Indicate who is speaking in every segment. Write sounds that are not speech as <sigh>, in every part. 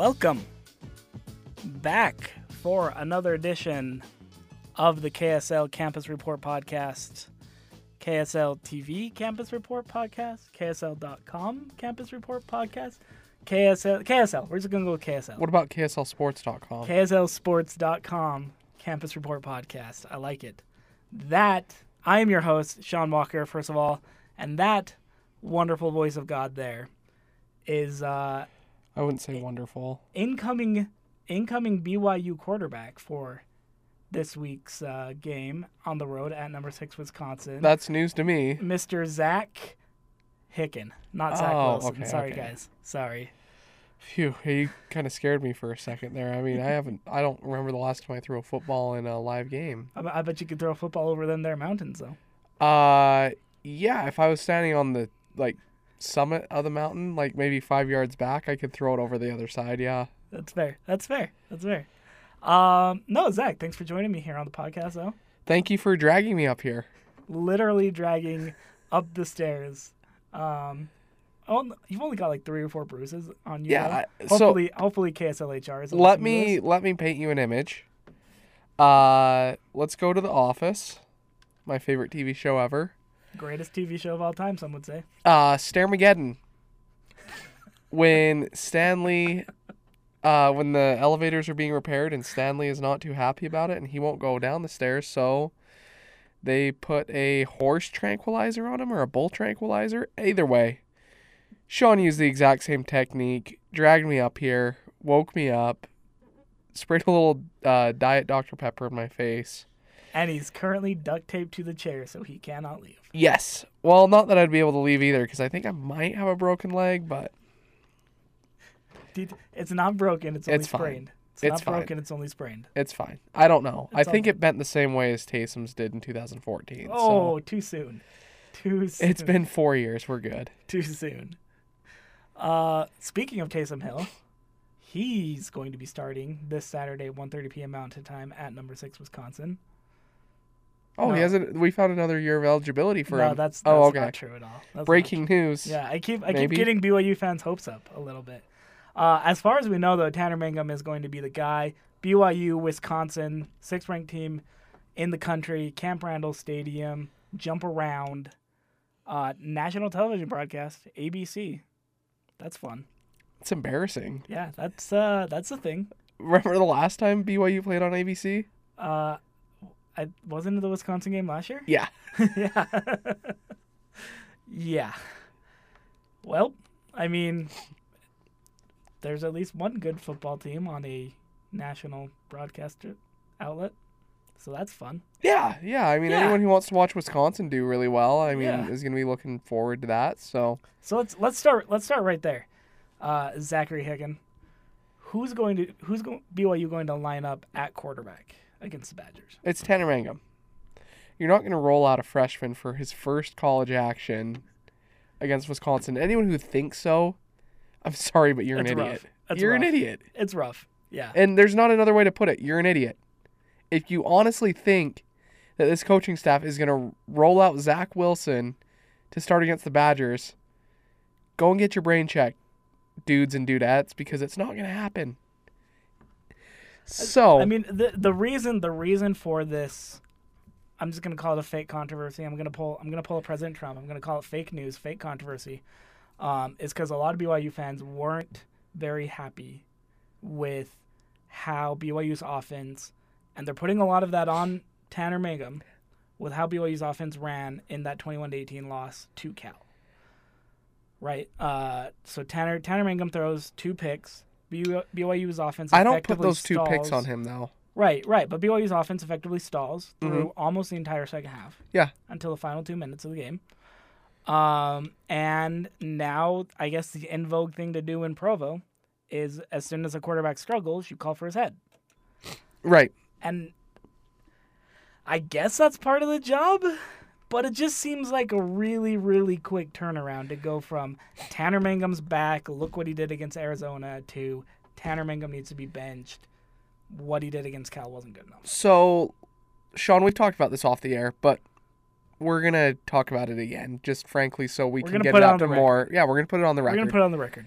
Speaker 1: welcome back for another edition of the KSL Campus Report podcast. KSL TV Campus Report podcast, KSL.com Campus Report podcast, KSL, KSL, we're just going to go with KSL.
Speaker 2: What about KSLSports.com?
Speaker 1: KSLSports.com Campus Report podcast. I like it. That, I am your host, Sean Walker, first of all, and that wonderful voice of God there is uh,
Speaker 2: I wouldn't say wonderful.
Speaker 1: incoming incoming BYU quarterback for this week's uh, game on the road at number six Wisconsin,
Speaker 2: That's news to me.
Speaker 1: Mr. Zach Hicken, not Zach
Speaker 2: Oh,
Speaker 1: Wilson.
Speaker 2: okay,
Speaker 1: Sorry,
Speaker 2: okay.
Speaker 1: guys. Sorry.
Speaker 2: Phew, you kind of scared me for a second there. I mean, I haven't, I don't remember the last time I threw a football in a live game.
Speaker 1: I, I bet you could throw a football over them there mountains though.
Speaker 2: Uh, yeah, if I was standing on the like summit of the mountain, like maybe five yards back, I could throw it over the other side. Yeah.
Speaker 1: That's fair. That's fair. That's fair. Um, no, Zach, thanks for joining me here on the podcast though.
Speaker 2: Thank you for dragging me up here.
Speaker 1: Literally dragging <laughs> up the stairs. Um, oh, you've only got like three or four bruises on you.
Speaker 2: Yeah. I- so-
Speaker 1: hopefully, hopefully KSLHR is.
Speaker 2: Let me let me paint you an image. Uh, let's go to the office. My favorite TV show ever.
Speaker 1: Greatest TV show of all time. Some would say.
Speaker 2: uh Stairmageddon. when Stanley uh when the elevators are being repaired and Stanley is not too happy about it and he won't go down the stairs, so they put a horse tranquilizer on him or a bull tranquilizer. Either way. Sean used the exact same technique, dragged me up here, woke me up, sprayed a little uh, diet Dr. Pepper in my face.
Speaker 1: And he's currently duct taped to the chair, so he cannot leave.
Speaker 2: Yes. Well, not that I'd be able to leave either, because I think I might have a broken leg, but
Speaker 1: It's not broken. It's only
Speaker 2: It's fine.
Speaker 1: sprained. It's,
Speaker 2: It's
Speaker 1: not
Speaker 2: fine.
Speaker 1: broken. It's only sprained.
Speaker 2: It's fine. I don't know. I
Speaker 1: It's all
Speaker 2: think it bent the same way as Taysom's did in 2014.
Speaker 1: Oh,
Speaker 2: so
Speaker 1: too soon. Too soon.
Speaker 2: it's been four years. We're good.
Speaker 1: too soon. Uh, speaking of Taysom Hill, he's going to be starting this Saturday, 1:30 p.m. Mountain Time at number six Wisconsin.
Speaker 2: Oh,
Speaker 1: No.
Speaker 2: he hasn't. We found another year of eligibility for
Speaker 1: no,
Speaker 2: him.
Speaker 1: that's, that's
Speaker 2: oh, okay.
Speaker 1: not true at all. That's
Speaker 2: Breaking news.
Speaker 1: Yeah, I keep I
Speaker 2: Maybe.
Speaker 1: keep getting BYU fans' hopes up a little bit. Uh, as far as we know, though, Tanner Mangum is going to be the guy. BYU, Wisconsin, sixth ranked team in the country, Camp Randall Stadium, jump around, uh, national television broadcast, ABC. That's fun.
Speaker 2: It's embarrassing.
Speaker 1: Yeah, that's uh, that's the thing.
Speaker 2: Remember the last time BYU played on ABC?
Speaker 1: Uh, I wasn't it the Wisconsin game last year.
Speaker 2: Yeah.
Speaker 1: yeah. <laughs> yeah. Well, I mean, there's at least one good football team on a national broadcaster outlet, so that's fun.
Speaker 2: Yeah, yeah. I mean,
Speaker 1: Yeah.
Speaker 2: anyone who wants to watch Wisconsin do really well, I mean,
Speaker 1: Yeah.
Speaker 2: is going to be looking forward to that. So
Speaker 1: So let's let's start let's start right there. Uh, Zachary Hicken, who's going to who's going BYU going to line up at quarterback against the Badgers?
Speaker 2: it's Tanner Mangum. You're not going to roll out a freshman for his first college action against Wisconsin. Anyone who thinks so, I'm <laughs> sorry, but you're
Speaker 1: That's
Speaker 2: an
Speaker 1: rough.
Speaker 2: idiot.
Speaker 1: That's
Speaker 2: you're an idiot.
Speaker 1: It's rough. Yeah.
Speaker 2: And there's not another way to put it. You're an idiot. If you honestly think that this coaching staff is going to roll out Zach Wilson to start against the Badgers, go and get your brain checked, dudes and dudettes, because it's not going to happen. So,
Speaker 1: I mean, the the reason the reason for this, I'm just gonna call it a fake controversy. I'm gonna pull I'm gonna pull a President Trump. I'm gonna call it fake news, fake controversy, um, is because a lot of BYU fans weren't very happy with how BYU's offense, and they're putting a lot of that on Tanner Mangum, with how BYU's offense ran in that 21 to 18 loss to Cal. Right. Uh, so Tanner Tanner Mangum throws two picks. BYU, BYU's offense.
Speaker 2: I don't put those two picks on him, though.
Speaker 1: Right, right. But BYU's offense effectively stalls through almost the entire second half.
Speaker 2: Mm-hmm. Yeah.
Speaker 1: Until the final two minutes of the game. Um, and now I guess the in vogue thing to do in Provo is as soon as a quarterback struggles, you call for his head.
Speaker 2: Right.
Speaker 1: And I guess that's part of the job, but it just seems like a really, really quick turnaround to go from Tanner Mangum's back, look what he did against Arizona, to Tanner Mangum needs to be benched. What he did against Cal wasn't good enough.
Speaker 2: So, Sean, we've talked about this off the air, but we're going to talk about it again, just frankly, so we
Speaker 1: We're
Speaker 2: can get it out to more. Yeah, we're going to put it on the record.
Speaker 1: We're gonna put it on the record.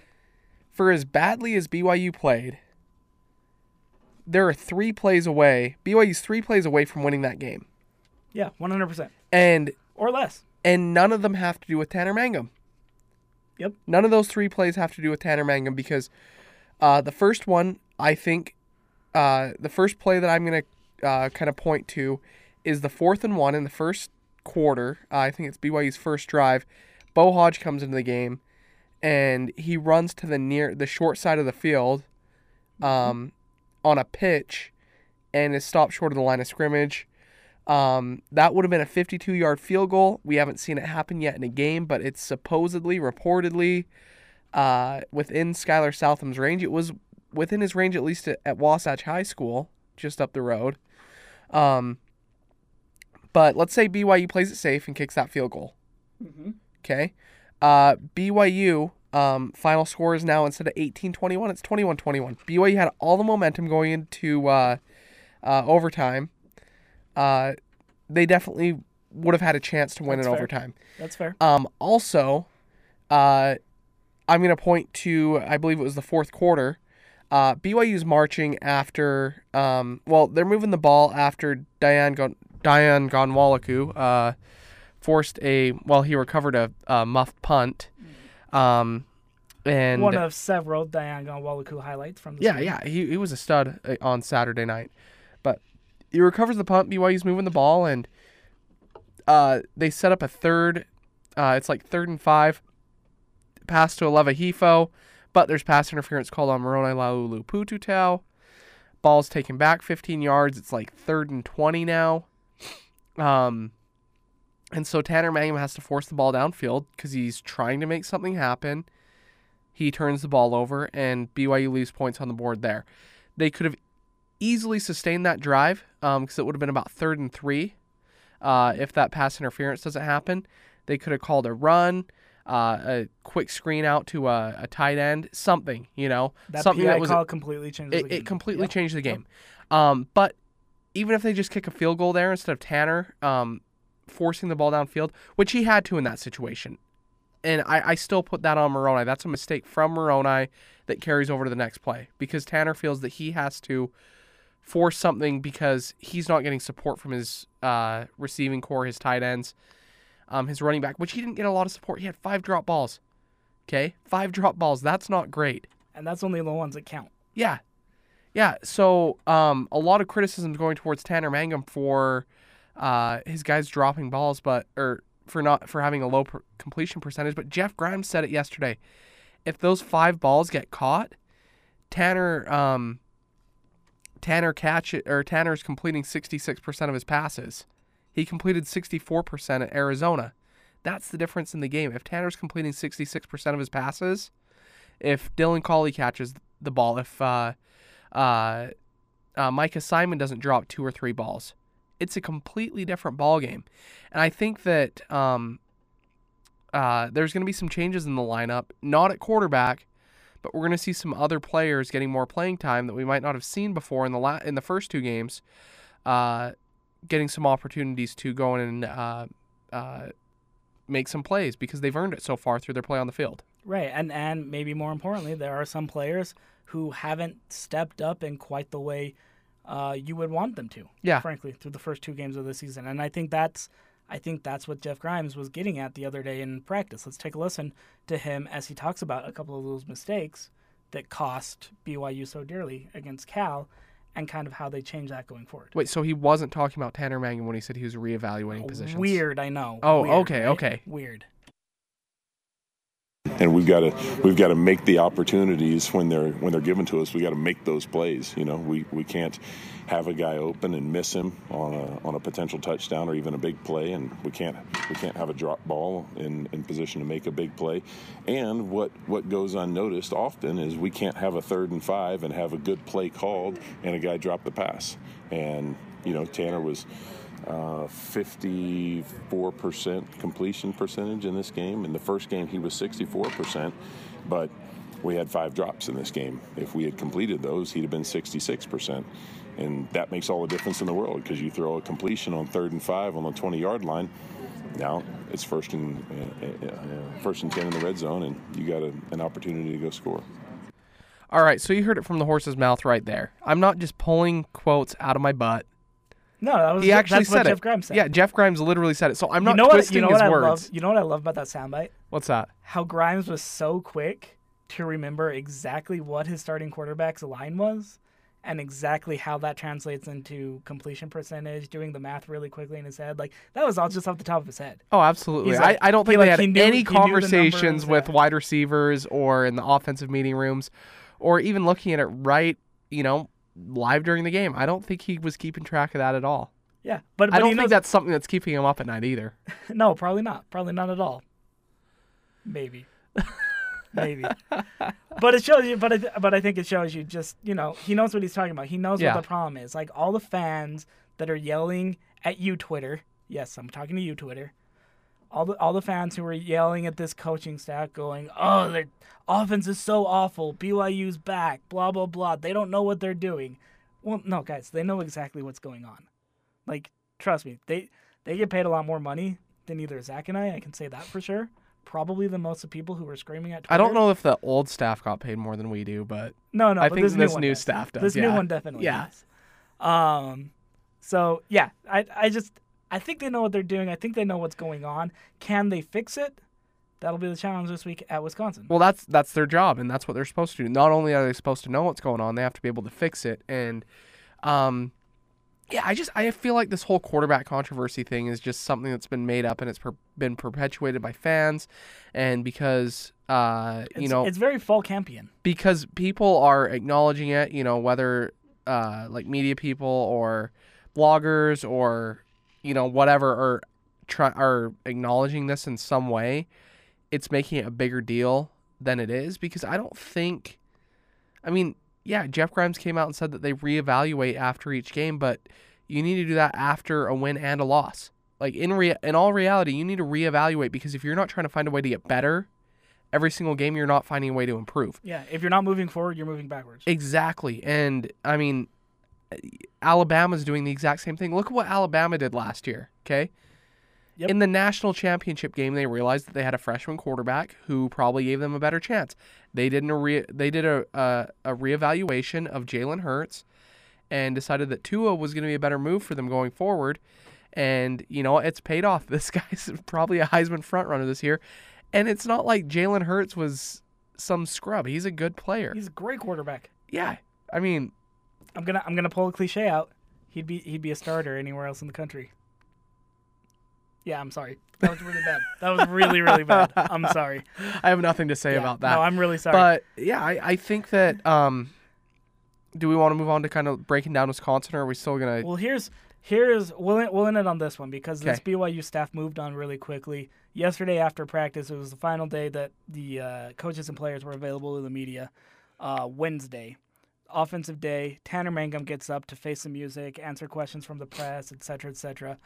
Speaker 2: for as badly as BYU played, there are three plays away. BYU's three plays away from winning that game,
Speaker 1: Yeah, one hundred percent
Speaker 2: and
Speaker 1: or less.
Speaker 2: and none of them have to do with Tanner Mangum.
Speaker 1: Yep.
Speaker 2: None of those three plays have to do with Tanner Mangum because uh, the first one, I think, uh, the first play that I'm going to uh, kind of point to is the fourth and one in the first quarter. I think it's BYU's first drive. Beau Hoge comes into the game, and he runs to the near the short side of the field, um, on a pitch, and is stopped short of the line of scrimmage. Um, that would have been a 52 yard field goal. We haven't seen it happen yet in a game, but it's supposedly, reportedly, uh, within Skyler Southam's range. It was within his range, at least at, at Wasatch High School, just up the road. Um, but let's say BYU plays it safe and kicks that field goal.
Speaker 1: Mm-hmm.
Speaker 2: Okay. Uh, BYU, um, final score is now instead of 18 21, it's 21 21. BYU had all the momentum going into uh, uh, overtime. Uh, they definitely would have had a chance to win
Speaker 1: That's
Speaker 2: in
Speaker 1: fair.
Speaker 2: overtime.
Speaker 1: That's fair.
Speaker 2: Um, also, uh, I'm going to point to, I believe it was the fourth quarter. Uh, BYU's marching after, um, well, they're moving the ball after Dayan, Gon- Dayan Ghanwoloku uh, forced a, well, he recovered a, a muffed punt. Um, and
Speaker 1: One of several Dayan Ghanwoloku highlights from the
Speaker 2: yeah, yeah, he, he was a stud uh, on Saturday night. He recovers the punt. BYU's moving the ball, and uh, they set up a third. Uh, it's like third and five. Pass to Aleva Hifo, but there's pass interference called on Moroni Laulu Pututau. Ball's taken back 15 yards. It's like third and 20 now. Um, and so Tanner Mangum has to force the ball downfield because he's trying to make something happen. He turns the ball over, and BYU leaves points on the board there. They could have easily sustained that drive because it would have been about third and three uh, if that pass interference doesn't happen. They could have called a run, uh, a quick screen out to a, a tight end, something, you know,
Speaker 1: That
Speaker 2: something
Speaker 1: PI
Speaker 2: that was
Speaker 1: call completely changes
Speaker 2: it,
Speaker 1: the game.
Speaker 2: it completely
Speaker 1: Yep.
Speaker 2: changed the game. Um, but even if they just kick a field goal there instead of Tanner um, forcing the ball downfield, which he had to in that situation, and I, I still put that on Moroni. That's a mistake from Moroni that carries over to the next play because Tanner feels that he has to force something because he's not getting support from his uh, receiving corps, his tight ends, um, his running back, which he didn't get a lot of support. He had five drop balls. Okay, five drop balls. That's not great.
Speaker 1: And that's only the ones that count.
Speaker 2: Yeah. Yeah. So um, a lot of criticism going towards Tanner Mangum for uh, his guys dropping balls, but or for not for having a low per- completion percentage. But Jeff Grimes said it yesterday. If those five balls get caught, Tanner um, Tanner catch or Tanner's completing sixty six percent of his passes. He completed sixty four percent at Arizona. That's the difference in the game. If Tanner's completing sixty six percent of his passes, if Dylan Collie catches the ball, if uh, uh, uh, Micah Simon doesn't drop two or three balls, it's a completely different ball game. And I think that um, uh, there's going to be some changes in the lineup, not at quarterback, but we're going to see some other players getting more playing time that we might not have seen before in the la- in the first two games, uh, getting some opportunities to go in and uh, uh, make some plays because they've earned it so far through their play on the field.
Speaker 1: Right. And and maybe more importantly, there are some players who haven't stepped up in quite the way uh, you would want them to.
Speaker 2: Yeah.
Speaker 1: Frankly, through the first two games of the season. And I think that's I think that's what Jeff Grimes was getting at the other day in practice. Let's take a listen to him as he talks about a couple of those mistakes that cost BYU so dearly against Cal and kind of how they change that going forward.
Speaker 2: Wait, so he wasn't talking about Tanner Mangum when he said he was reevaluating positions?
Speaker 1: Weird, I know.
Speaker 2: Oh,
Speaker 1: Weird,
Speaker 2: okay,
Speaker 1: right?
Speaker 2: okay.
Speaker 1: Weird.
Speaker 3: And we've got to we've got to make the opportunities when they're when they're given to us. We got to make those plays. You know, we, we can't have a guy open and miss him on a on a potential touchdown or even a big play, and we can't we can't have a drop ball in, in position to make a big play. And what what goes unnoticed often is we can't have a third and five and have a good play called and a guy drop the pass. And you know, Tanner was uh, 54% completion percentage in this game. In the first game, he was 64%, but we had five drops in this game. If we had completed those, he'd have been 66%. And that makes all the difference in the world because you throw a completion on third and five on the 20 yard line. Now it's first and uh, uh, uh, first and ten in the red zone, and you got a, an opportunity to go score.
Speaker 2: All right, so you heard it from the horse's mouth right there. I'm not just pulling quotes out of my butt.
Speaker 1: No, that was
Speaker 2: He actually
Speaker 1: that's
Speaker 2: said
Speaker 1: what
Speaker 2: it.
Speaker 1: Jeff Grimes said.
Speaker 2: Yeah, Jeff Grimes literally said it. So I'm
Speaker 1: you
Speaker 2: not
Speaker 1: know what?
Speaker 2: twisting
Speaker 1: You know
Speaker 2: his
Speaker 1: what I
Speaker 2: words.
Speaker 1: love. You know what I love about that soundbite?
Speaker 2: What's that?
Speaker 1: How Grimes was so quick to remember exactly what his starting quarterback's line was, and exactly how that translates into completion percentage. Doing the math really quickly in his head, like that was all just off the top of his head.
Speaker 2: Oh, absolutely.
Speaker 1: Like-
Speaker 2: I, I don't
Speaker 1: he,
Speaker 2: think
Speaker 1: like,
Speaker 2: they had
Speaker 1: knew-
Speaker 2: any
Speaker 1: he
Speaker 2: conversations with wide receivers or in the offensive meeting rooms or even looking at it right, you know, live during the game. I don't think he was keeping track of that at all.
Speaker 1: Yeah, but, but
Speaker 2: I don't think
Speaker 1: knows,
Speaker 2: that's something that's keeping him up at night either. <laughs>
Speaker 1: No, probably not. Probably not at all. Maybe. <laughs> Maybe. but it shows you. But I, but I think it shows you just you know he knows what he's talking about. He knows
Speaker 2: Yeah.
Speaker 1: what the problem is. Like all the fans that are yelling at you, Twitter. Yes, I'm talking to you, Twitter. All the all the fans who were yelling at this coaching staff, going, "Oh, their offense is so awful. BYU's back. Blah blah blah. They don't know what they're doing." Well, no, guys, they know exactly what's going on. Like, trust me, they they get paid a lot more money than either Zach and I. I can say that for sure. Probably the most of people who were screaming at. Twitter.
Speaker 2: I don't know if the old staff got paid more than we do, but
Speaker 1: No, no.
Speaker 2: I think
Speaker 1: this,
Speaker 2: this
Speaker 1: new, does.
Speaker 2: staff does,
Speaker 1: This
Speaker 2: yeah.
Speaker 1: new one definitely
Speaker 2: Yeah.
Speaker 1: does. Um, so yeah, I I just I think they know what they're doing. I think they know what's going on. Can they fix it? That'll be the challenge this week at Wisconsin.
Speaker 2: well, that's that's their job and that's what they're supposed to do. Not only are they supposed to know what's going on, they have to be able to fix it. And um yeah, I just I feel like this whole quarterback controversy thing is just something that's been made up and it's per- been perpetuated by fans and because uh you
Speaker 1: It's-
Speaker 2: know
Speaker 1: it's very fall campian.
Speaker 2: because people are acknowledging it, you know, whether uh, like media people or bloggers or you know whatever are try are acknowledging this in some way, it's making it a bigger deal than it is because I don't think I mean, yeah, Jeff Grimes came out and said that they reevaluate after each game, but you need to do that after a win and a loss. Like in rea- in all reality, you need to reevaluate because if you're not trying to find a way to get better every single game, you're not finding a way to improve.
Speaker 1: Yeah, if you're not moving forward, you're moving backwards.
Speaker 2: Exactly. And I mean, Alabama's doing the exact same thing. Look at what Alabama did last year, okay?
Speaker 1: Yep.
Speaker 2: In the national championship game, they realized that they had a freshman quarterback who probably gave them a better chance. They did a re- they did a a, a reevaluation of Jalen Hurts and decided that Tua was going to be a better move for them going forward. And you know it's paid off. <laughs> This guy's probably a Heisman frontrunner this year, and it's not like Jalen Hurts was some scrub. He's a good player.
Speaker 1: He's a great quarterback.
Speaker 2: Yeah, I mean,
Speaker 1: I'm gonna I'm gonna pull a cliche out. He'd be he'd be a starter anywhere else in the country. Yeah, I'm sorry. That was really bad. That was really really bad. I'm sorry. <laughs>
Speaker 2: I have nothing to say
Speaker 1: Yeah,
Speaker 2: about that.
Speaker 1: No, I'm really sorry.
Speaker 2: but yeah, I, I think that. Um, do we want to move on to kind of breaking down Wisconsin, or are we still gonna?
Speaker 1: Well, here's here's we'll end, we'll end it on this one because this BYU staff moved on really quickly. Yesterday after practice, it was the final day that the uh, coaches and players were available to the media. Uh, Wednesday, offensive day. Tanner Mangum gets up to face the music, answer questions from the press, etc., etc.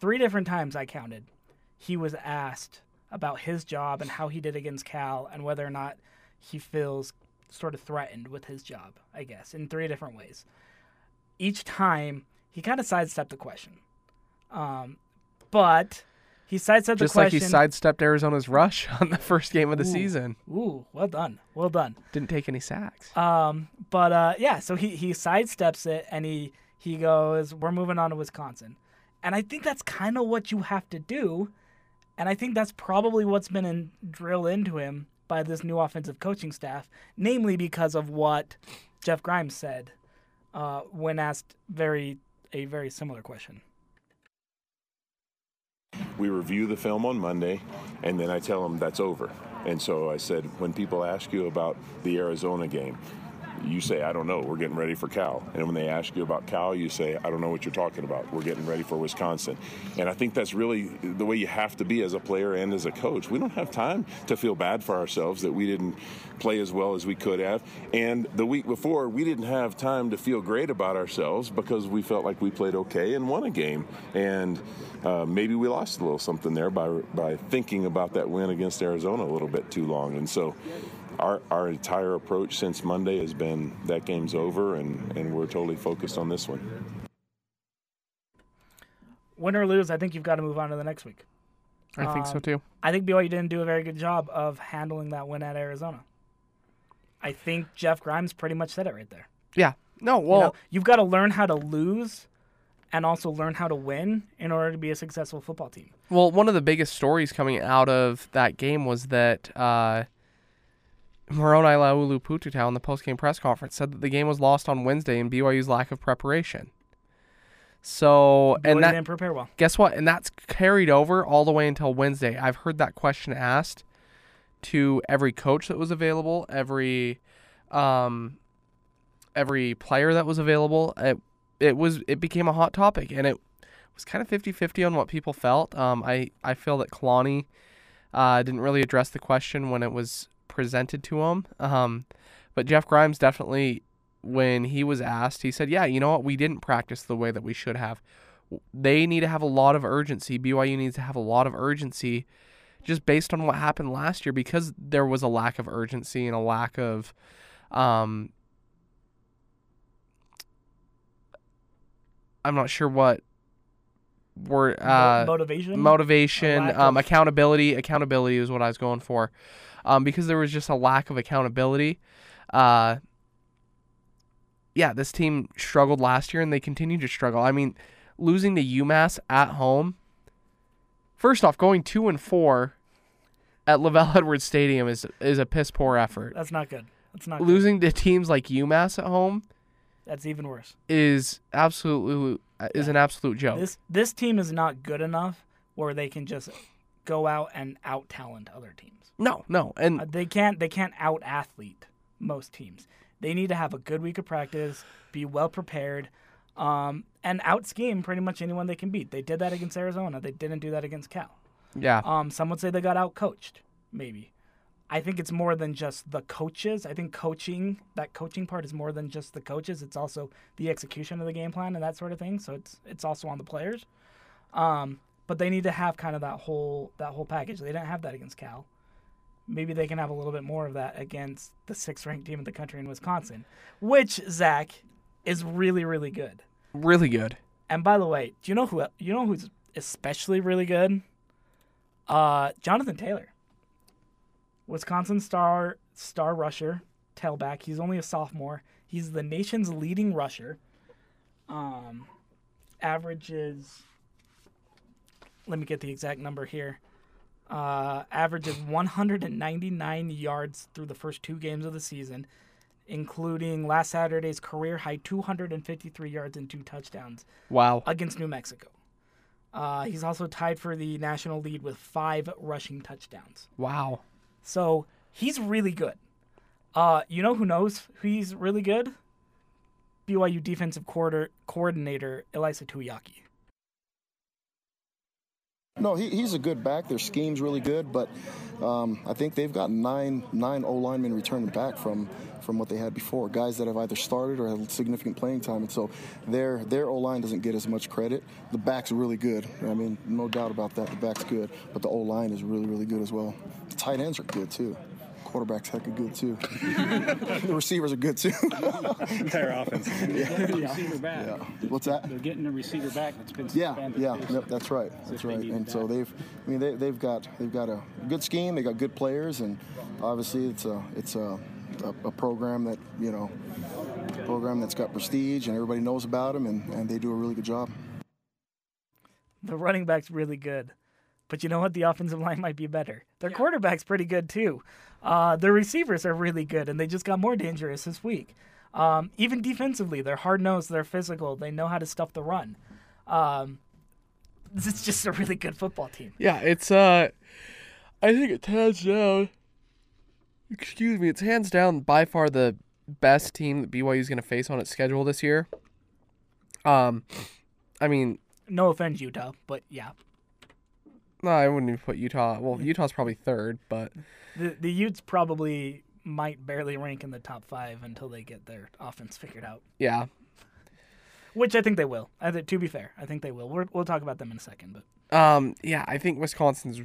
Speaker 1: Three different times I counted. He was asked about his job and how he did against Cal, and whether or not he feels sort of threatened with his job. I guess in three different ways each time he kind of sidestepped the question. Um, but he sidestepped
Speaker 2: Just like he sidestepped Arizona's rush <laughs> on the first game of the
Speaker 1: Ooh.
Speaker 2: season.
Speaker 1: Ooh, well done, well done.
Speaker 2: Didn't take any sacks.
Speaker 1: Um, but uh, yeah, so he he sidesteps it and he he goes, "We're moving on to Wisconsin," and I think that's kind of what you have to do, and I think that's probably what's been in, drilled into him by this new offensive coaching staff, namely because of what Jeff Grimes said uh, when asked very a very similar question.
Speaker 3: We review the film on Monday, and then I tell them that's over. And so I said, when people ask you about the Arizona game, you say, I don't know, we're getting ready for Cal. And when they ask you about Cal, you say, I don't know what you're talking about, we're getting ready for Wisconsin. And I think that's really the way you have to be as a player and as a coach. We don't have time to feel bad for ourselves that we didn't play as well as we could have. And the week before, we didn't have time to feel great about ourselves because we felt like we played okay and won a game. And uh, maybe we lost a little something there by by thinking about that win against Arizona a little bit too long. And so, our our entire approach since Monday has been that game's over, and and we're totally focused on this one.
Speaker 1: Win or lose, I think you've got to move on to the next week.
Speaker 2: I think so
Speaker 1: Um,
Speaker 2: too.
Speaker 1: I think BYU didn't do a very good job of handling that win at Arizona. I think Jeff Grimes pretty much said it right there.
Speaker 2: Yeah. No,
Speaker 1: You
Speaker 2: well,
Speaker 1: know, you've got to learn how to lose and also learn how to win in order to be a successful football team.
Speaker 2: Well, one of the biggest stories coming out of that game was that uh, Moroni Laulu Pututau in the post-game press conference said that the game was lost on Wednesday in BYU's lack of preparation. So, and that
Speaker 1: didn't prepare well.
Speaker 2: guess what? And that's carried over all the way until Wednesday. I've heard that question asked to every coach that was available, every um, every player that was available. It it was it became a hot topic, and it was kind of 50-50 on what people felt. Um, I I feel that Kalani uh, didn't really address the question when it was presented to him. Um, but Jeff Grimes definitely, when he was asked, he said, "Yeah, you know what? We didn't practice the way that we should have." they need to have a lot of urgency. BYU needs to have a lot of urgency just based on what happened last year because there was a lack of urgency and a lack of um I'm not sure what
Speaker 1: Mo-
Speaker 2: uh
Speaker 1: motivation.
Speaker 2: motivation, um, accountability. Accountability is what I was going for, um, because there was just a lack of accountability. Uh, yeah, this team struggled last year, and they continue to struggle. I mean, losing to UMass at home. First off, going two and four at LaVell <laughs> Edwards Stadium is is a piss poor effort.
Speaker 1: That's not good. That's not good.
Speaker 2: Losing to teams like UMass at home
Speaker 1: That's even worse.
Speaker 2: is absolutely is an absolute joke.
Speaker 1: This this team is not good enough where they can just go out and out talent other teams.
Speaker 2: no, no, and
Speaker 1: Uh, they can't they can't out athlete most teams. They need to have a good week of practice, be well prepared, um, and out scheme pretty much anyone they can beat. They did that against Arizona. They didn't do that against Cal.
Speaker 2: yeah,
Speaker 1: Um, some would say they got out coached, maybe. I think it's more than just the coaches. I think coaching, that coaching part is more than just the coaches. It's also the execution of the game plan and that sort of thing. So it's it's also on the players. Um, but they need to have kind of that whole that whole package. They didn't have that against Cal. Maybe they can have a little bit more of that against the sixth ranked team in the country in Wisconsin, which Zach is really really good.
Speaker 2: really good.
Speaker 1: And by the way, do you know who you know who's especially really good? Uh, Jonathan Taylor, Wisconsin star star rusher, tailback. He's only a sophomore. He's the nation's leading rusher. Um, averages. Let me get the exact number here. Uh, averages 199 yards through the first two games of the season, including last Saturday's career high 253 yards and two touchdowns
Speaker 2: Wow.
Speaker 1: against New Mexico. Uh, he's also tied for the national lead with five rushing touchdowns.
Speaker 2: Wow.
Speaker 1: So he's really good. Uh, you know who knows who he's really good? BYU defensive quarter coordinator Ilaisa Tuiaki.
Speaker 4: No, he, he's a good back. Their scheme's really good, but um, I think they've got nine nine O linemen returning back from from what they had before. Guys that have either started or had significant playing time, and so their their O line doesn't get as much credit. The back's really good. I mean, no doubt about that. The back's good, but the O line is really really good as well. The tight ends are good too. Quarterback's hecka good too. <laughs> the receivers are good too. <laughs>
Speaker 5: entire offense.
Speaker 6: They're getting a receiver back.
Speaker 4: yeah. What's that?
Speaker 6: They're getting a receiver back that's been
Speaker 4: Yeah, yeah,
Speaker 6: too,
Speaker 4: yep, that's right, that's
Speaker 6: they
Speaker 4: right.
Speaker 6: needed
Speaker 4: And so
Speaker 6: that.
Speaker 4: they've, I mean, they, they've got they've got a good scheme. They got good players, and obviously it's a it's a, a, a program that you know, program that's got prestige, and everybody knows about them, and, and they do a really good job.
Speaker 1: The running back's really good. But you know what? The offensive line might be better. Their quarterback's pretty good too. Uh, their receivers are really good, and they just got more dangerous this week. Um, even defensively, they're hard nosed, they're physical, they know how to stuff the run. Um, this is just a really good football team.
Speaker 2: Yeah, it's uh I think it's hands down excuse me, it's hands down by far the best team that BYU is gonna face on its schedule this year. Um I mean,
Speaker 1: No offense, Utah, but yeah,
Speaker 2: no, I wouldn't even put Utah well, Utah's probably third, but
Speaker 1: the the Utes probably might barely rank in the top five until they get their offense figured out.
Speaker 2: yeah.
Speaker 1: Which I think they will. I think, to be fair, I think they will. We're, we'll talk about them in a second, but
Speaker 2: Um, yeah, I think Wisconsin's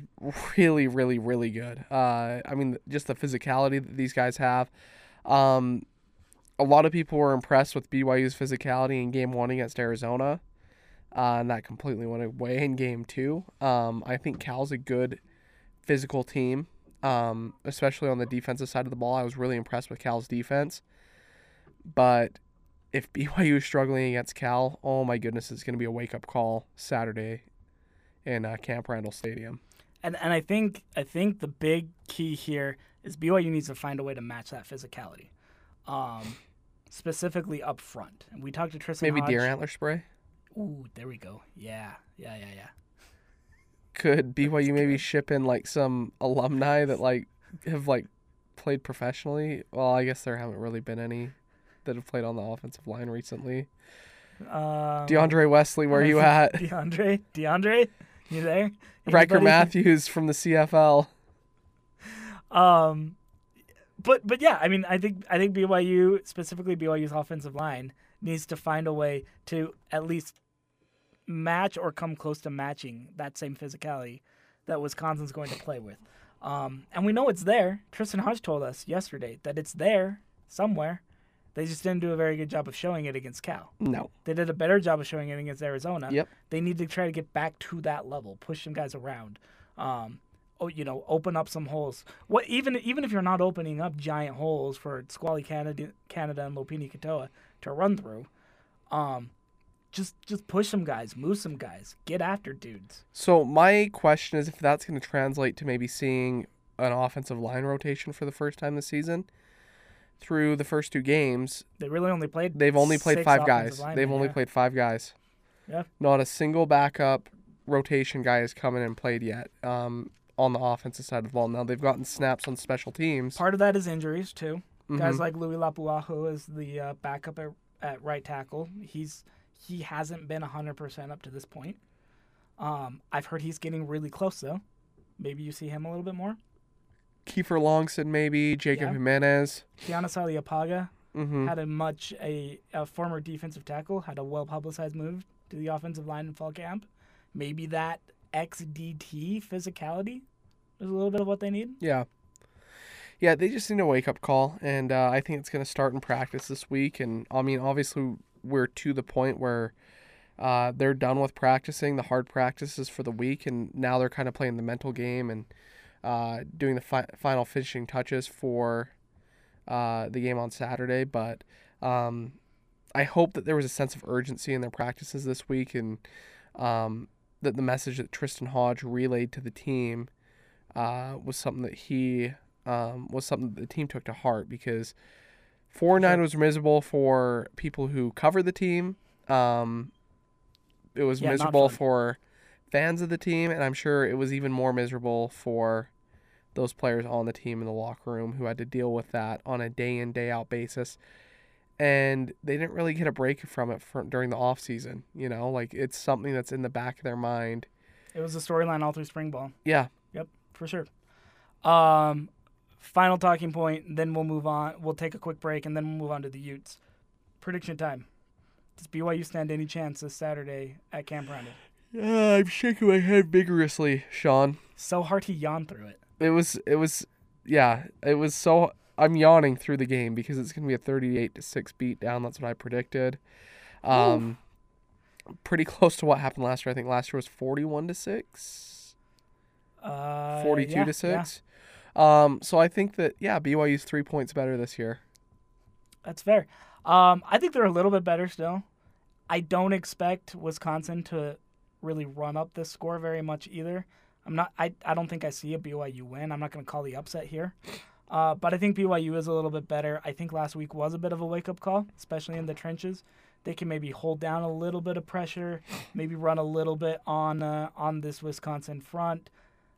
Speaker 2: really, really, really good. Uh, I mean, just the physicality that these guys have. Um, a lot of people were impressed with BYU's physicality in game one against Arizona, uh, and that completely went away in game two. Um, I think Cal's a good physical team. um, especially on the defensive side of the ball. I was really impressed with Cal's defense. But if <laughs> BYU is struggling against Cal, oh my goodness, it's going to be a wake up call Saturday in uh, Camp Randall Stadium.
Speaker 1: And and I think I think the big key here is BYU needs to find a way to match that physicality, um, specifically up front. And we talked to Tristen.
Speaker 2: Maybe
Speaker 1: Hoge.
Speaker 2: deer antler spray.
Speaker 1: Ooh, there we go. Yeah, yeah, yeah, yeah.
Speaker 2: Could BYU maybe ship in like some alumni that like have like played professionally? Well, I guess there haven't really been any that have played on the offensive line recently.
Speaker 1: Um,
Speaker 2: De'Ondre Wesley, where are you <laughs> at?
Speaker 1: De'Ondre, De'Ondre, you there? Ryker
Speaker 2: Mathews from the CFL.
Speaker 1: Um, but but yeah, I mean, I think I think BYU specifically BYU's offensive line needs to find a way to at least match or come close to matching that same physicality that Wisconsin's going to play with. Um, and we know it's there. Tristen Hoge told us yesterday that it's there somewhere. They just didn't do a very good job of showing it against Cal.
Speaker 2: No.
Speaker 1: They did a better job of showing it against Arizona.
Speaker 2: Yep.
Speaker 1: They need to try to get back to that level, push some guys around. Um, oh, you know, open up some holes. What even even if you're not opening up giant holes for Squally Canada, Canada and Lopini Katoa to run through, um, just just push some guys, move some guys, get after dudes.
Speaker 2: So my question is if that's going to translate to maybe seeing an offensive line rotation for the first time this season. Through the first two games,
Speaker 1: They really only played.
Speaker 2: they've only played five guys.
Speaker 1: linemen,
Speaker 2: They've only
Speaker 1: yeah.
Speaker 2: played five guys.
Speaker 1: Yeah.
Speaker 2: Not a single backup rotation guy has come in and played yet um, on the offensive side of the ball. Now they've gotten snaps on special teams.
Speaker 1: Part of that is injuries too. Guys
Speaker 2: Mhm.
Speaker 1: like Ului Lapuaho is the uh, backup at, at right tackle. He's he hasn't been hundred percent up to this point. Um, I've heard he's getting really close though. Maybe you see him a little bit more.
Speaker 2: Kiefer Longson, maybe Jacob
Speaker 1: Yeah.
Speaker 2: Jimenez.
Speaker 1: Tiana Saleapaga
Speaker 2: hmm
Speaker 1: had a much a, a former defensive tackle had a well publicized move to the offensive line in fall camp. Maybe that XDT physicality is a little bit of what they need.
Speaker 2: Yeah. Yeah, they just need a wake up call, and uh, I think it's going to start in practice this week. And I mean, obviously, we're to the point where uh, they're done with practicing the hard practices for the week, and now they're kind of playing the mental game and uh, doing the fi- final finishing touches for uh, the game on Saturday. But um, I hope that there was a sense of urgency in their practices this week, and um, that the message that Tristen Hoge relayed to the team uh, was something that he um, was something that the team took to heart because four nine was miserable for people who cover the team. Um, it was
Speaker 1: Yeah,
Speaker 2: miserable for fans of the team, and I'm sure it was even more miserable for those players on the team in the locker room who had to deal with that on a day in day out basis. And they didn't really get a break from it for, during the off season. You know, like it's something that's in the back of their mind.
Speaker 1: It was a storyline all through spring ball.
Speaker 2: Yeah,
Speaker 1: Yep, for sure. Um, final talking point, then we'll move on. We'll take a quick break, and then we'll move on to the Utes. Prediction time. Does BYU stand any chance this Saturday at Camp Randall?
Speaker 2: Yeah, I'm shaking my head vigorously, Sean.
Speaker 1: So hard he yawned through it.
Speaker 2: It was it was yeah, it was so I'm yawning through the game because it's going to be a 38 to 6 beat down. That's what I predicted. Um pretty close to what happened last year. I think last year was 41 to 6,
Speaker 1: Uh,
Speaker 2: 42
Speaker 1: yeah,
Speaker 2: to
Speaker 1: yeah,
Speaker 2: 6. Um so I think that yeah, BYU's 3 points better this year.
Speaker 1: that's fair. Um, I think they're a little bit better still. I don't expect Wisconsin to really run up this score very much either. I'm not. I, I don't think I see a BYU win. I'm not going to call the upset here. Uh, but I think BYU is a little bit better. I think last week was a bit of a wake up call, especially in the trenches. They can maybe hold down a little bit of pressure, maybe run a little bit on uh, on this Wisconsin front.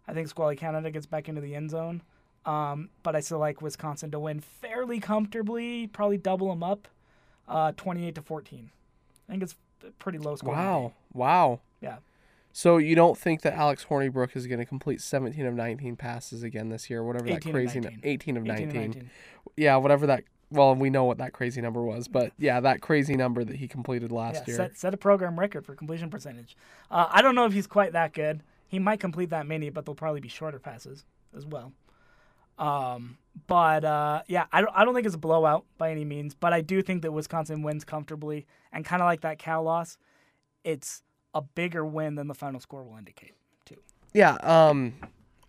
Speaker 1: I think Squally Canada gets back into the end zone. Um, but I still like Wisconsin to win fairly comfortably, probably double them up, uh, 28 to 14. I think it's pretty low score.
Speaker 2: Wow. Wow.
Speaker 1: Yeah.
Speaker 2: So you don't think that Alex Hornibrook is going to complete 17 of 19 passes again this year, whatever that
Speaker 1: 18 of
Speaker 2: crazy 18 of
Speaker 1: 18
Speaker 2: 19.
Speaker 1: to 19.
Speaker 2: Yeah, whatever that well, we know what that crazy number was, but <laughs> yeah, that crazy number that he completed last
Speaker 1: Yeah,
Speaker 2: year.
Speaker 1: set, set a program record for completion percentage. Uh, I don't know if he's quite that good. He might complete that many, but they'll probably be shorter passes as well. Um, but uh, yeah, I don't, I don't think it's a blowout by any means, but I do think that Wisconsin wins comfortably, and kind of like that Cal loss, it's a bigger win than the final score will indicate. Too.
Speaker 2: Yeah, um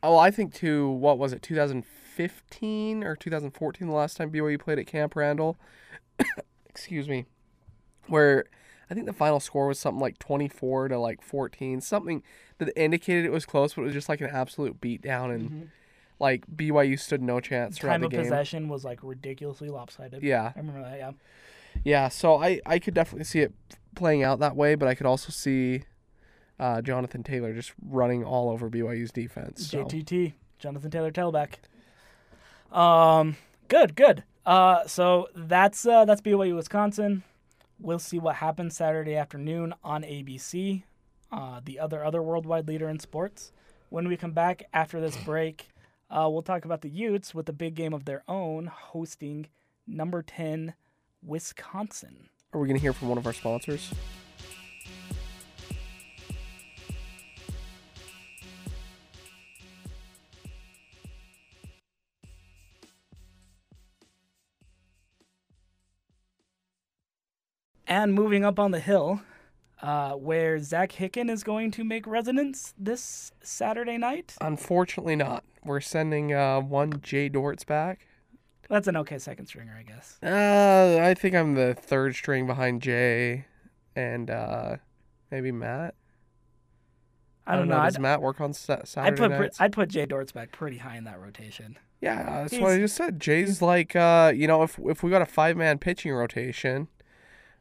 Speaker 2: Oh, I think to what was it, 2015 or 2014, the last time BYU played at Camp Randall. <coughs> Excuse me, where I think the final score was something like 24 to like 14, something that indicated it was close, but it was just like an absolute beatdown, and like BYU stood no chance
Speaker 1: Time
Speaker 2: the
Speaker 1: of
Speaker 2: game.
Speaker 1: possession was like ridiculously lopsided.
Speaker 2: Yeah,
Speaker 1: I remember that. Yeah.
Speaker 2: yeah. So I I could definitely see it playing out that way, but I could also see uh, Jonathan Taylor just running all over BYU's defense. So.
Speaker 1: JTT, Jonathan Taylor tailback. Um, good, good. Uh, so that's uh, that's BYU Wisconsin. We'll see what happens Saturday afternoon on ABC, uh, the other other worldwide leader in sports. When we come back after this <clears throat> break, uh, we'll talk about the Utes with a big game of their own, hosting number ten Wisconsin.
Speaker 2: Are we going to hear from one of our sponsors?
Speaker 1: And moving up on the hill, uh, where Zach Hicken is going to make residence this Saturday night.
Speaker 2: Unfortunately, not. We're sending uh, one Jay Dortz back.
Speaker 1: That's an okay second stringer, I guess.
Speaker 2: Uh, I think I'm the third string behind Jay and uh, maybe Matt.
Speaker 1: I don't know.
Speaker 2: Does
Speaker 1: I'd,
Speaker 2: Matt work on Sa-
Speaker 1: I'd put
Speaker 2: nights?
Speaker 1: I'd put Jay Dortz back pretty high in that rotation.
Speaker 2: yeah, that's what I just said. Jay's like, uh, you know, if if we got a five man pitching rotation,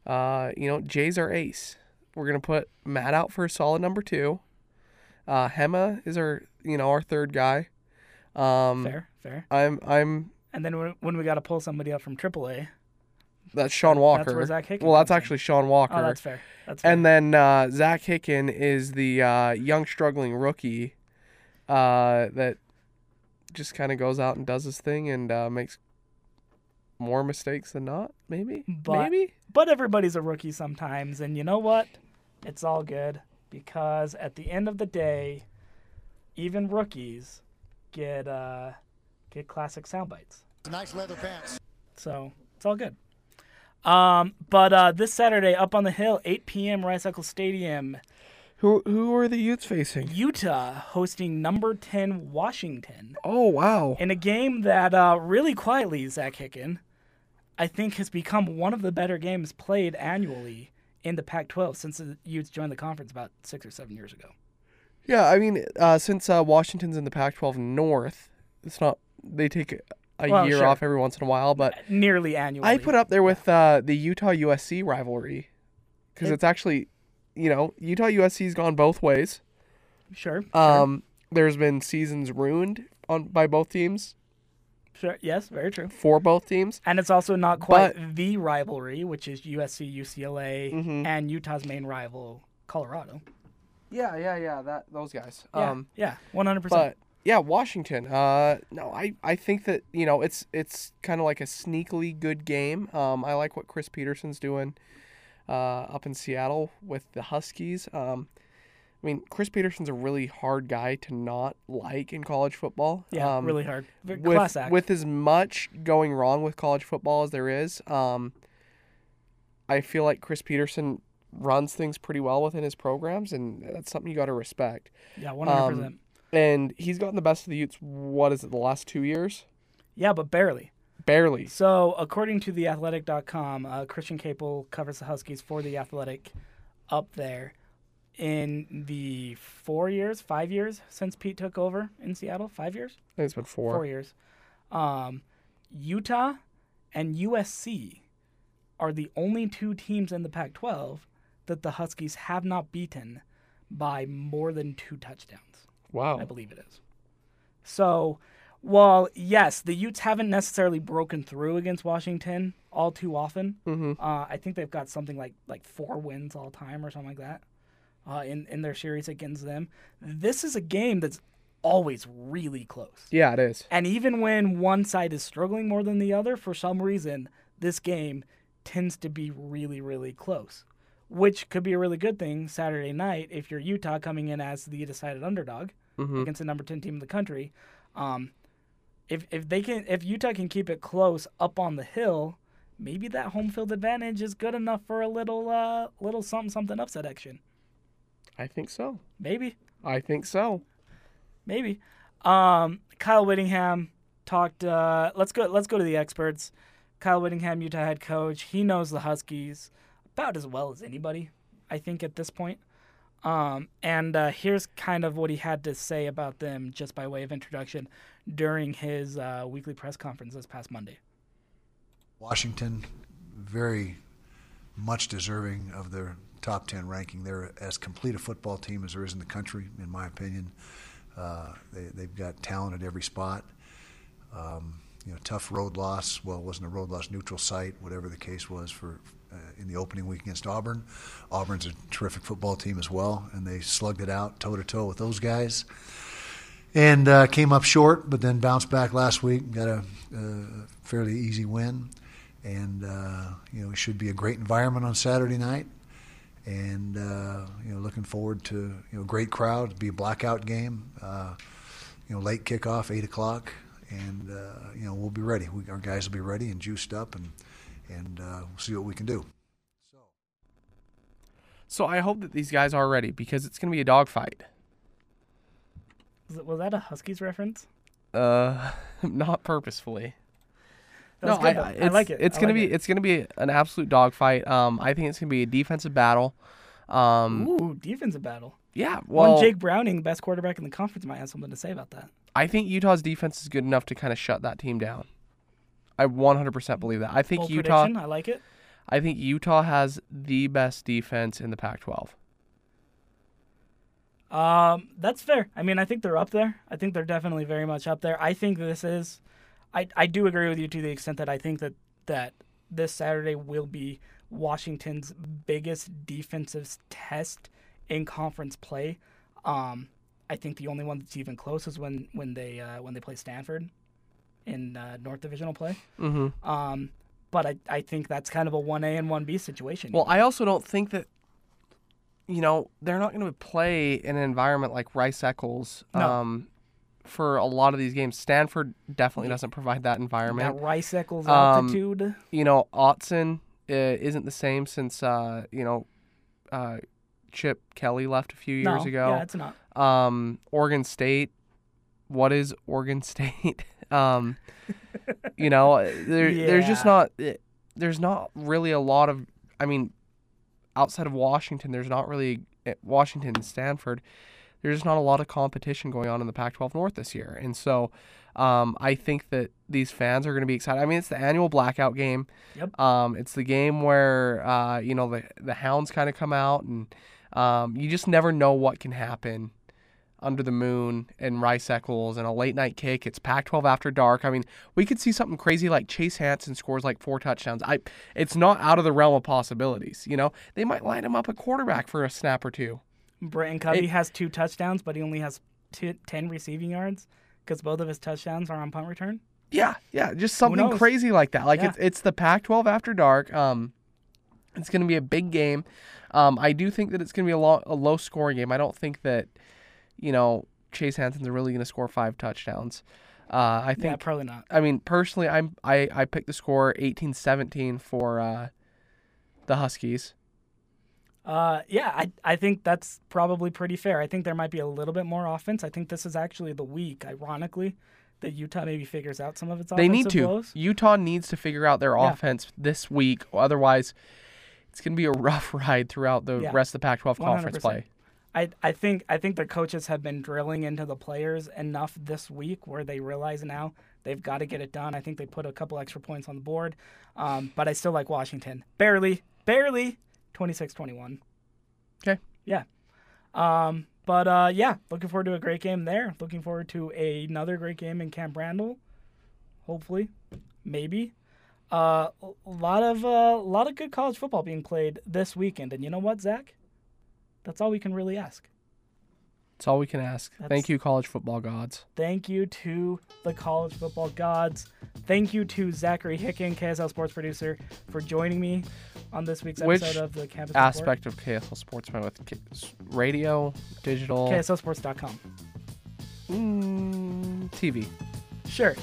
Speaker 2: uh, you know, Jay's our ace. We're gonna put Matt out for a solid number two. Uh, Hema is our, you know, our third guy. Um,
Speaker 1: Fair, fair.
Speaker 2: I'm I'm
Speaker 1: And then when, when we got to pull somebody up from AAA,
Speaker 2: that's Sean Walker.
Speaker 1: That's where Zach Hicken
Speaker 2: well, that's actually Sean Walker.
Speaker 1: oh, that's fair. That's fair.
Speaker 2: And then uh, Zach Hicken is the uh, young struggling rookie uh, that just kind of goes out and does his thing and uh, makes more mistakes than not. Maybe,
Speaker 1: But-
Speaker 2: maybe.
Speaker 1: But everybody's a rookie sometimes, and you know what? It's all good because at the end of the day, even rookies get uh, get classic sound bites.
Speaker 7: Nice leather pants.
Speaker 1: So it's all good. Um, but uh, this Saturday, up on the hill, 8 p.m. Rice Eccles Stadium,
Speaker 2: Who who are the Utes facing?
Speaker 1: Utah hosting number 10 Washington
Speaker 2: Oh wow!
Speaker 1: in a game that uh, really quietly, Zach Hicken, I think has become one of the better games played annually in the Pac-12 since the Utes joined the conference about six or seven years ago.
Speaker 2: Yeah, I mean, uh, since uh, Washington's in the Pac-12 North, it's not. They take a
Speaker 1: Well,
Speaker 2: year
Speaker 1: sure.
Speaker 2: off every once in a while, but
Speaker 1: Nearly annually.
Speaker 2: I put up there with uh, the Utah USC rivalry because
Speaker 1: It-
Speaker 2: it's actually, you know, Utah USC's gone both ways.
Speaker 1: sure.
Speaker 2: Um, there's been seasons ruined on by both teams
Speaker 1: sure, sure. Yes, very true.
Speaker 2: for both teams.
Speaker 1: And it's also not quite the rivalry, which is USC, UCLA,
Speaker 2: Mhm.
Speaker 1: and Utah's main rival, Colorado.
Speaker 2: Yeah, yeah, yeah. That those guys.
Speaker 1: Yeah,
Speaker 2: Um,
Speaker 1: yeah, one hundred percent.
Speaker 2: but yeah, Washington. Uh, no, I I think that you know it's it's kind of like a sneakily good game. Um, I like what Chris Petersen's doing, uh, up in Seattle with the Huskies. Um. I mean, Chris Petersen's a really hard guy to not like in college football.
Speaker 1: Yeah,
Speaker 2: um,
Speaker 1: really hard. V-
Speaker 2: with,
Speaker 1: Class act.
Speaker 2: with as much going wrong with college football as there is, um, I feel like Chris Petersen runs things pretty well within his programs, and that's something you got to respect.
Speaker 1: yeah, one hundred
Speaker 2: um,
Speaker 1: percent.
Speaker 2: And he's gotten the best of the Utes. What is it? The last two years?
Speaker 1: Yeah, but barely.
Speaker 2: Barely.
Speaker 1: So, according to theathletic.com, uh, Christian Caple covers the Huskies for the Athletic up there. In the four years, five years since Pete took over in Seattle, five years,
Speaker 2: I think it's been four.
Speaker 1: four years. Um, Utah and USC are the only two teams in the Pac-12 that the Huskies have not beaten by more than two touchdowns.
Speaker 2: Wow.
Speaker 1: I believe it is. So, while yes, the Utes haven't necessarily broken through against Washington all too often,
Speaker 2: Mm-hmm.
Speaker 1: uh, I think they've got something like like four wins all time or something like that uh, in in their series against them. This is a game that's always really close,
Speaker 2: Yeah, it is.
Speaker 1: and even when one side is struggling more than the other, for some reason, this game tends to be really really close. Which could be a really good thing Saturday night if you're Utah coming in as the decided underdog
Speaker 2: Mm-hmm.
Speaker 1: against the number ten team in the country. Um, if if they can if Utah can keep it close up on the hill, maybe that home field advantage is good enough for a little uh little something something upset action.
Speaker 2: I think so.
Speaker 1: Maybe
Speaker 2: I think so.
Speaker 1: maybe. Um, Kyle Whittingham talked. Uh, let's go. Let's go to the experts. Kyle Whittingham, Utah head coach. He knows the Huskies about as well as anybody, I think, at this point. Um, and uh, here's kind of what he had to say about them, just by way of introduction, during his uh, weekly press conference this past Monday.
Speaker 7: Washington, very much deserving of their top 10 ranking. They're as complete a football team as there is in the country, in my opinion. Uh, they, they've got talent at every spot. Um, you know, tough road loss. Well, it wasn't a road loss, neutral site, whatever the case was for uh, in the opening week against Auburn. Auburn's a terrific football team as well, and they slugged it out toe to toe with those guys. And uh, came up short, but then bounced back last week. Got a, a fairly easy win, and uh, you know it should be a great environment on Saturday night. And uh, you know, looking forward to you know great crowd. It'll be a blackout game. Uh, you know, late kickoff, eight o'clock and uh, you know we'll be ready. We, our guys will be ready and juiced up, and and uh, we'll see what we can do.
Speaker 2: So I hope that these guys are ready because it's going to be a dogfight.
Speaker 1: Was, that a Huskies reference?
Speaker 2: Uh, <laughs> not purposefully.
Speaker 1: That was
Speaker 2: no,
Speaker 1: good,
Speaker 2: I,
Speaker 1: I like it.
Speaker 2: It's
Speaker 1: I
Speaker 2: gonna
Speaker 1: like
Speaker 2: be
Speaker 1: it.
Speaker 2: it's gonna be an absolute dogfight. Um, I think it's gonna be a defensive battle. Um,
Speaker 1: Ooh, defensive battle.
Speaker 2: yeah. Well,
Speaker 1: One Jake Browning, the best quarterback in the conference, might have something to say about that.
Speaker 2: I think Utah's defense is good enough to kind of shut that team down. I 100% believe that. I think
Speaker 1: Bold
Speaker 2: Utah.
Speaker 1: prediction. I like it.
Speaker 2: I think Utah has the best defense in the Pac-12.
Speaker 1: Um, that's fair. I mean, I think they're up there. I think they're definitely very much up there. I think this is, I I do agree with you to the extent that I think that that this Saturday will be Washington's biggest defensive test in conference play. Um, I think the only one that's even close is when when they uh, when they play Stanford in uh, North Divisional play.
Speaker 2: Mm-hmm.
Speaker 1: Um, but I I think that's kind of a one A and one B situation.
Speaker 2: Well, I also don't think that. You know, they're not going to play in an environment like Rice Eccles.
Speaker 1: No.
Speaker 2: Um, for a lot of these games, Stanford definitely doesn't provide that environment.
Speaker 1: that Rice Eccles
Speaker 2: Um,
Speaker 1: altitude.
Speaker 2: you know, Autzen uh, isn't the same since uh, you know, uh, Chip Kelly left a few years
Speaker 1: no,
Speaker 2: ago.
Speaker 1: yeah, it's not.
Speaker 2: Um, Oregon State. What is Oregon <laughs> State? um, you know, there, there's just not. eh, There's not really a lot of. I mean, outside of Washington, there's not really eh, Washington and Stanford. There's just not a lot of competition going on in the Pac-12 North this year, and so um, I think that these fans are going to be excited. I mean, it's the annual blackout game.
Speaker 1: Yep.
Speaker 2: Um, it's the game where uh, you know the the hounds kind of come out, and um, you just never know what can happen under the moon and Rice Eccles and a late night kick. It's Pac-12 after dark. I mean, we could see something crazy like Chase Hansen scores like four touchdowns. I, it's not out of the realm of possibilities. You know, they might line him up a quarterback for a snap or two.
Speaker 1: Britton Covey
Speaker 2: It-
Speaker 1: has two touchdowns, but he only has two, 10 receiving yards because both of his touchdowns are on punt return.
Speaker 2: Yeah, yeah, just something crazy like that. Like
Speaker 1: Yeah.
Speaker 2: it's it's the Pac-12 after dark. Um, it's going to be a big game. Um, I do think that it's going to be a, low, a low scoring game. I don't think that, you know, Chase Hansen's really going to score five touchdowns. Uh, I
Speaker 1: Yeah,
Speaker 2: think.
Speaker 1: probably not.
Speaker 2: I mean, personally, I'm I I picked the score 18-17 for uh, the Huskies.
Speaker 1: Uh, yeah, I I think that's probably pretty fair. I think there might be a little bit more offense. I think this is actually the week, ironically, that Utah maybe figures out some of its
Speaker 2: They need to.
Speaker 1: woes.
Speaker 2: Utah needs to figure out their
Speaker 1: Yeah.
Speaker 2: offense this week. Otherwise, it's going to be a <laughs> rough ride throughout the
Speaker 1: Yeah.
Speaker 2: rest of the Pac-12 conference
Speaker 1: 100%.
Speaker 2: play.
Speaker 1: I, I think I think the coaches have been drilling into the players enough this week where they realize now they've got to get it done. I think they put a couple extra points on the board, um, but I still like Washington barely, barely 26-21.
Speaker 2: Okay.
Speaker 1: Yeah. Um, but uh, yeah, looking forward to a great game there. Looking forward to another great game in Camp Randall. Hopefully, maybe. Uh, a lot of a lot of good college football being played this weekend, and you know what, Zach? That's all we can really ask.
Speaker 2: That's all we can ask.
Speaker 1: That's-
Speaker 2: Thank you, college football gods.
Speaker 1: Thank you to the college football gods. Thank you to Zachary Hicken, KSL sports producer, for joining me on this week's
Speaker 2: Which
Speaker 1: episode of the Campus
Speaker 2: Aspect of KSL sports Sportsman with radio, digital,
Speaker 1: Report. KSLSports.com.
Speaker 2: mm, TV.
Speaker 1: Sure.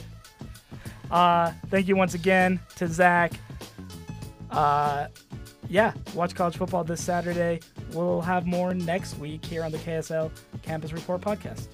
Speaker 1: Uh, thank you once again to Zach. Uh, yeah, watch college football this Saturday. We'll have more next week here on the KSL Campus Report podcast.